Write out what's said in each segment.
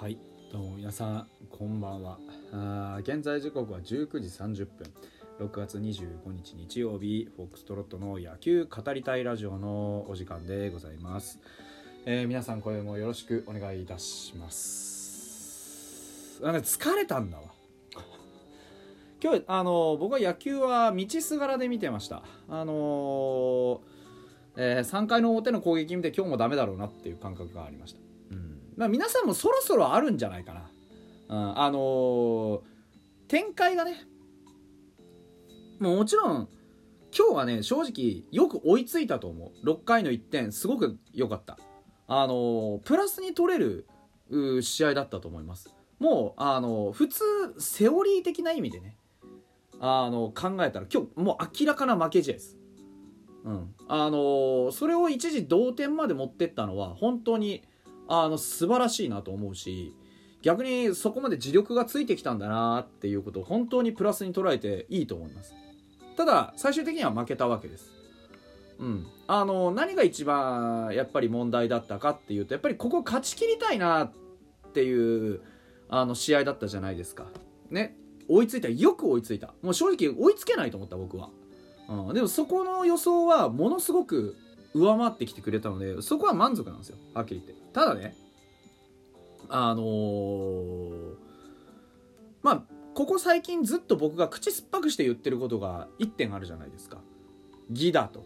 はい。どうも皆さんこんばんは。あ現在時刻は19時30分。6月25日日曜日フォックストロットの野球語りたいラジオのお時間でございます、えー皆さんこれもよろしくお願いいたします。なんか疲れたんだわ。今日あの僕は野球は道すがらで見てました。あのーえ3回の表の攻撃見て今日もダメだろうなっていう感覚がありました。まあ、皆さんもそろそろあるんじゃないかな、うん、あのー展開がね。もうもちろん今日はね正直よく追いついたと思う。6回の1点すごく良かった。あのープラスに取れる試合だったと思います。もうあのー普通セオリー的な意味でねあの考えたら今日もう明らかな負け試合です。うん、あのそれを一時同点まで持ってったのは本当にあの素晴らしいなと思うし逆にそこまで自力がついてきたんだなっていうことを本当にプラスに捉えていいと思います。ただ最終的には負けたわけです。うん。あの何が一番やっぱり問題だったかっていうとやっぱりここ勝ち切りたいなっていうあの試合だったじゃないですか。ね。追いついた。よく追いついた。もう正直追いつけないと思った僕は。うん、でもそこの予想はものすごく上回ってきてくれたのでそこは満足なんですよ。はっきり言って。ただねあのーまあここ最近ずっと僕が口酸っぱくして言ってることが1点あるじゃないですか。犠打と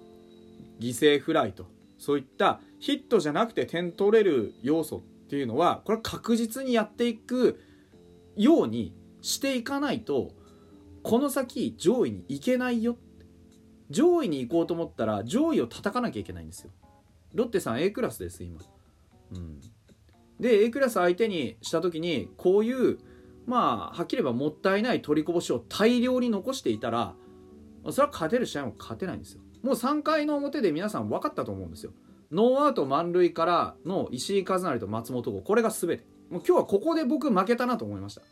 犠牲フライとそういったヒットじゃなくて点取れる要素っていうのはこれは確実にやっていくようにしていかないとこの先上位に行けないよっ上位に行こうと思ったら上位を叩かなきゃいけないんですよ。ロッテさん A クラスです今、うん、で A クラス相手にした時にこういうまあはっきり言えばもったいない取りこぼしを大量に残していたらそれは勝てる試合も勝てないんですよ。もう3回の表で皆さん分かったと思うんですよ。ノーアウト満塁からの石井一成と松本剛。これが全て。もう今日はここで僕負けたなと思いました、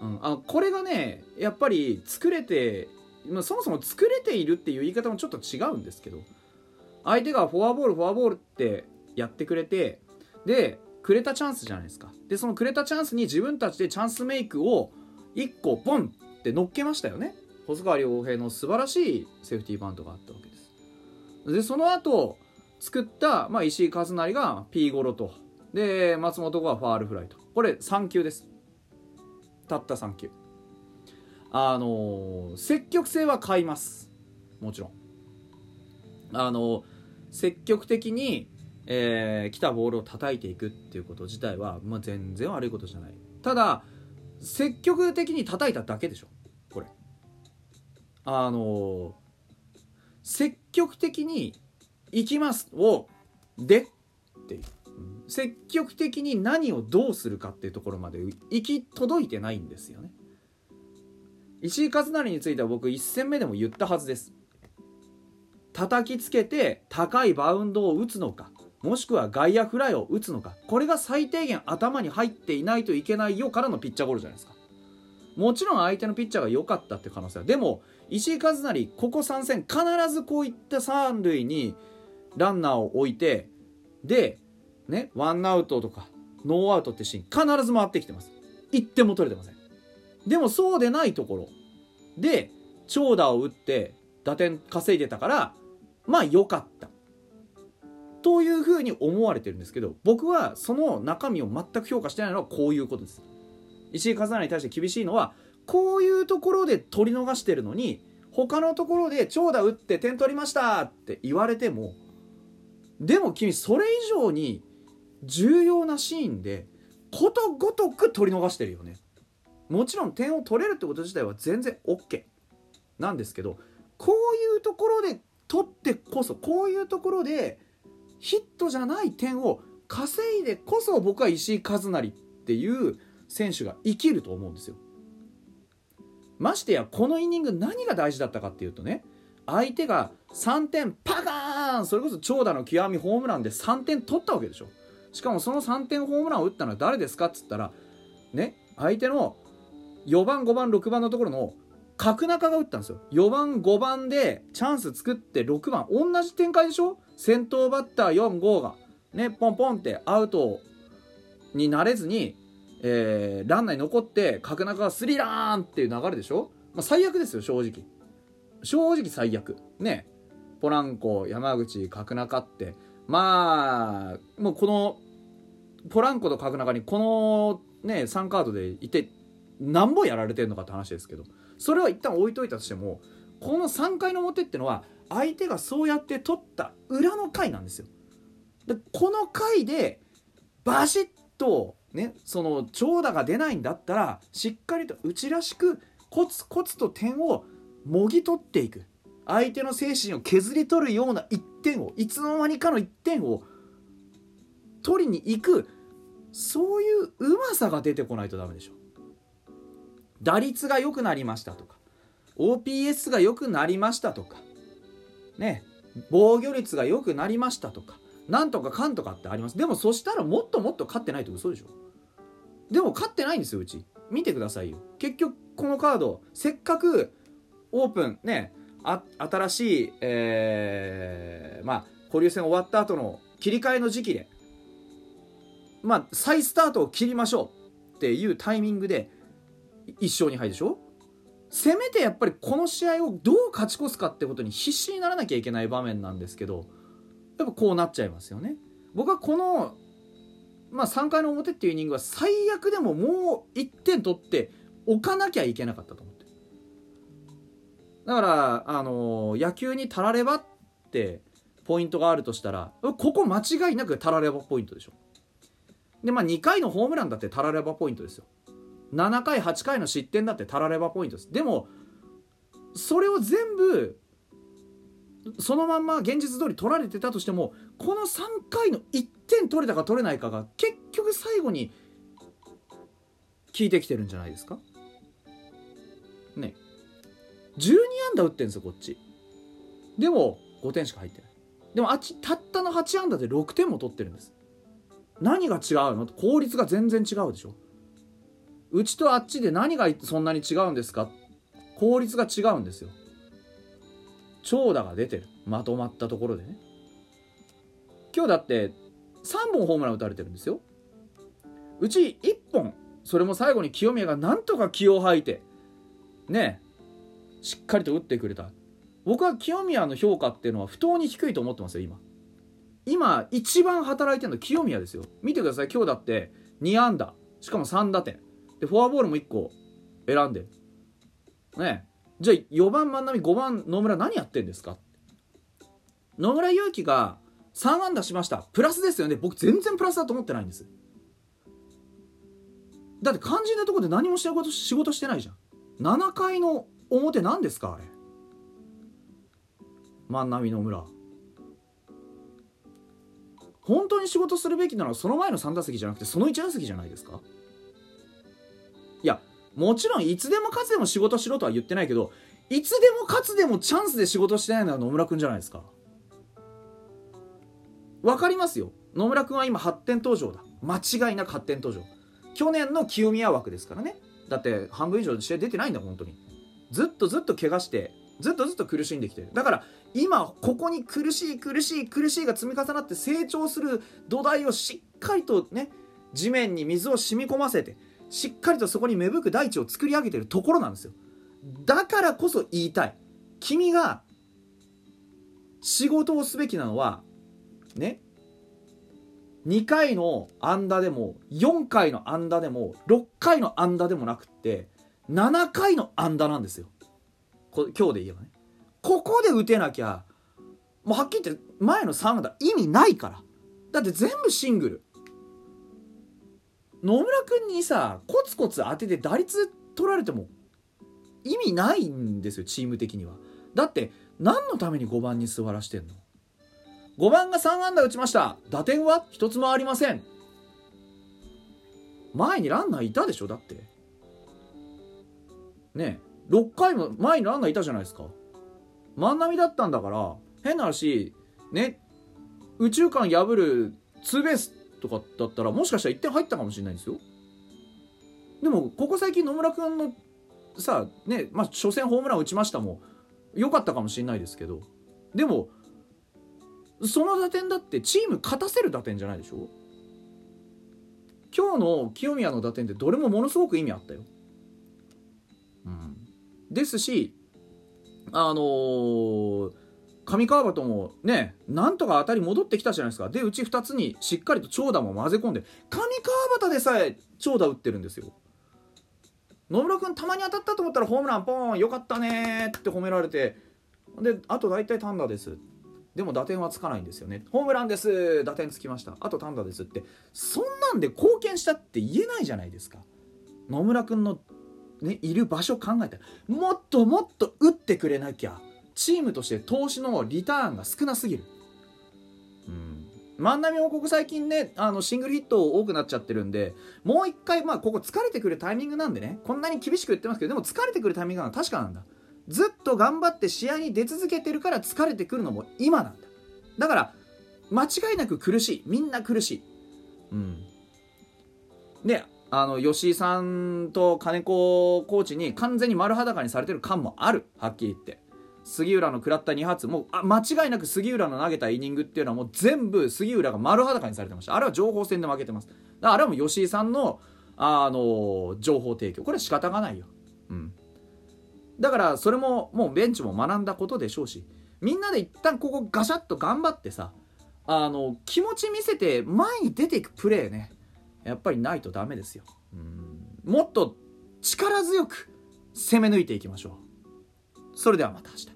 うん、あこれがねやっぱり作れてまあそもそも作れているっていう言い方もちょっと違うんですけど相手がフォアボールフォアボールってやってくれてでくれたチャンスじゃないですか。でそのくれたチャンスに自分たちでチャンスメイクを1個ボンって乗っけましたよね。細川亮平の素晴らしいセーフティーバントがあったわけです。でその後作った、まあ、石井一成が P ゴロとで松本がファールフライと。これ3球です。たった3球。あの積極性は買います。もちろん。あの積極的に、えー来たボールを叩いていくっていうこと自体は、まあ、全然悪いことじゃない。ただ積極的に叩いただけでしょ。これ。あの積極的に行きますをでっていう。積極的に何をどうするかっていうところまで行き届いてないんですよね。石井一成については僕1戦目でも言ったはずです。叩きつけて高いバウンドを打つのかもしくは外野フライを打つのかこれが最低限頭に入っていないといけないよからのピッチャーゴロじゃないですか。もちろん相手のピッチャーが良かったって可能性は。でも石井一成ここ3戦必ずこういった三塁にランナーを置いてでねワンアウトとかノーアウトってシーン必ず回ってきてます。1点も取れてません。でもそうでないところ。で長打を打って打点稼いでたからまあ良かった。というふうに思われてるんですけど僕はその中身を全く評価してないのはこういうことです。石井一成に対して厳しいのはこういうところで取り逃してるのに他のところで長打打って点取りましたって言われてもでも君それ以上に重要なシーンでことごとく取り逃してるよね。もちろん点を取れるってこと自体は全然 OK なんですけどこういうところで取ってこそこういうところでヒットじゃない点を稼いでこそ僕は石井一成っていう選手が生きると思うんですよ。ましてやこのイニング何が大事だったかっていうとね相手が3点パカーンそれこそ長打の極みホームランで3点取ったわけでしょ。しかもその3点ホームランを打ったのは誰ですかっつったらね相手の4番5番6番のところの角中が打ったんですよ。4番5番でチャンス作って6番。同じ展開でしょ？先頭バッター45がねポンポンってアウトになれずにえー、ランナーに残って角中がスリラーンっていう流れでしょ、まあ、最悪ですよ正直。正直最悪。ね。ポランコ山口角中って。まあもうこのポランコと角中にこのね3カードでいて何本やられてるのかって話ですけどそれは一旦置いといたとしてもこの3回の表ってのは相手がそうやって取った裏の回なんですよ。でこの回でバシッとねその長打が出ないんだったらしっかりとうちらしくコツコツと点をもぎ取っていく。相手の精神を削り取るような1点をいつの間にかの1点を取りに行く。そういううまさが出てこないとダメでしょ。打率が良くなりましたとか OPS が良くなりましたとかね防御率が良くなりましたとかなんとかかんとかってあります。でもそしたらもっともっと勝ってないと嘘でしょ。でも勝ってないんですようち。見てくださいよ。結局このカードせっかくオープンね新しい、えー、まあ交流戦終わった後の切り替えの時期でまあ再スタートを切りましょうっていうタイミングで1勝2敗でしょ？せめてやっぱりこの試合をどう勝ち越すかってことに必死にならなきゃいけない場面なんですけどやっぱこうなっちゃいますよね。僕はこの、まあ、3回の表っていうイニングは最悪でももう1点取っておかなきゃいけなかったと思って。だからあの野球にたらればってポイントがあるとしたらここ間違いなくたらればポイントでしょ。でまあ2回のホームランだってたらればポイントですよ。7回8回の失点だってたらればポイントです。でもそれを全部そのまんま現実通り取られてたとしてもこの3回の1点取れたか取れないかが結局最後に効いてきてるんじゃないですか？ね。12安打打ってんですよこっち。でも5点しか入ってない。でもあっちたったの8安打で6点も取ってるんです。何が違うの？効率が全然違うでしょ。うちとあっちで何がそんなに違うんですか？効率が違うんですよ。長打が出てる。まとまったところでね。今日だって3本ホームラン打たれてるんですよ。うち1本それも最後に清宮がなんとか気を吐いてねしっかりと打ってくれた。僕は清宮の評価っていうのは不当に低いと思ってますよ今。今一番働いてるの清宮ですよ。見てください今日だって2安打。しかも3打点。でフォアボールも1個選んで。ね。じゃあ4番万波5番野村何やってんですか？野村勇輝が3安打しました。プラスですよね。僕全然プラスだと思ってないんです。だって肝心なとこで何も仕事仕事してないじゃん。7回の表何ですかあれ？万波野村。本当に仕事するべきなのはその前の3打席じゃなくてその1打席じゃないですか？いやもちろんいつでも勝つでも仕事しろとは言ってないけどいつでも勝つでもチャンスで仕事してないのは野村君じゃないですか。わかりますよ。野村君は今発展途上だ。間違いなく発展途上。去年の清宮枠ですからね。だって半分以上試合出てないんだ本当に。ずっとずっと怪我してずっとずっと苦しんできてる。だから今ここに苦しい苦しい苦しいが積み重なって成長する土台をしっかりとね地面に水を染み込ませてしっかりとそこに芽吹く大地を作り上げてるところなんですよ。だからこそ言いたい。君が仕事をすべきなのはね2回の安打でも4回の安打でも6回の安打でもなくって7回の安打なんですよ。今日で言えばね。ここで打てなきゃもうはっきり言って前の3安打意味ないから。だって全部シングル。野村君にさコツコツ当てて打率取られても意味ないんですよチーム的には。だって何のために5番に座らしてんの？5番が3安打打ちました。打点は1つもありません。前にランナーいたでしょだって。ねえ6回も前にランナーいたじゃないですか。万波だったんだから変な話ね宇宙間破るツーベースとかだったらもしかしたら1点入ったかもしれないんですよ。でもここ最近野村君のさねまあ初戦ホームラン打ちましたも良かったかもしれないですけど。でもその打点だってチーム勝たせる打点じゃないでしょ？今日の清宮の打点ってどれもものすごく意味あったよ、うん、ですしあのー、上川端もねなんとか当たり戻ってきたじゃないですか。でうち2つにしっかりと長打も混ぜ込んで上川端でさえ長打打ってるんですよ。野村君たまに当たったと思ったらホームランポーンよかったねって褒められてであと大体単打です。でも打点はつかないんですよね。ホームランです打点つきました。あと単打ですって。そんなんで貢献したって言えないじゃないですか。野村君の、ね、いる場所考えたらもっともっと打ってくれなきゃ。チームとして投資のリターンが少なすぎる。うん。万波王国最近ねあのシングルヒット多くなっちゃってるんでもう一回まあここ疲れてくるタイミングなんでねこんなに厳しく言ってますけどでも疲れてくるタイミングなのは確かなんだ。ずっと頑張って試合に出続けてるから疲れてくるのも今なんだ。だから間違いなく苦しい。みんな苦しい。うん。であの吉井さんと金子コーチに完全に丸裸にされてる感もある。はっきり言って杉浦の食らった2発もうあ間違いなく杉浦の投げたイニングっていうのはもう全部杉浦が丸裸にされてました。あれは情報戦で負けてます。あれはもう吉井さんのあの情報提供。これは仕方がないよ。うん。だからそれももうベンチも学んだことでしょうしみんなで一旦ここガシャッと頑張ってさあの気持ち見せて前に出ていくプレーね。やっぱりないとダメですよ。うん。もっと力強く攻め抜いていきましょう。それではまた明日。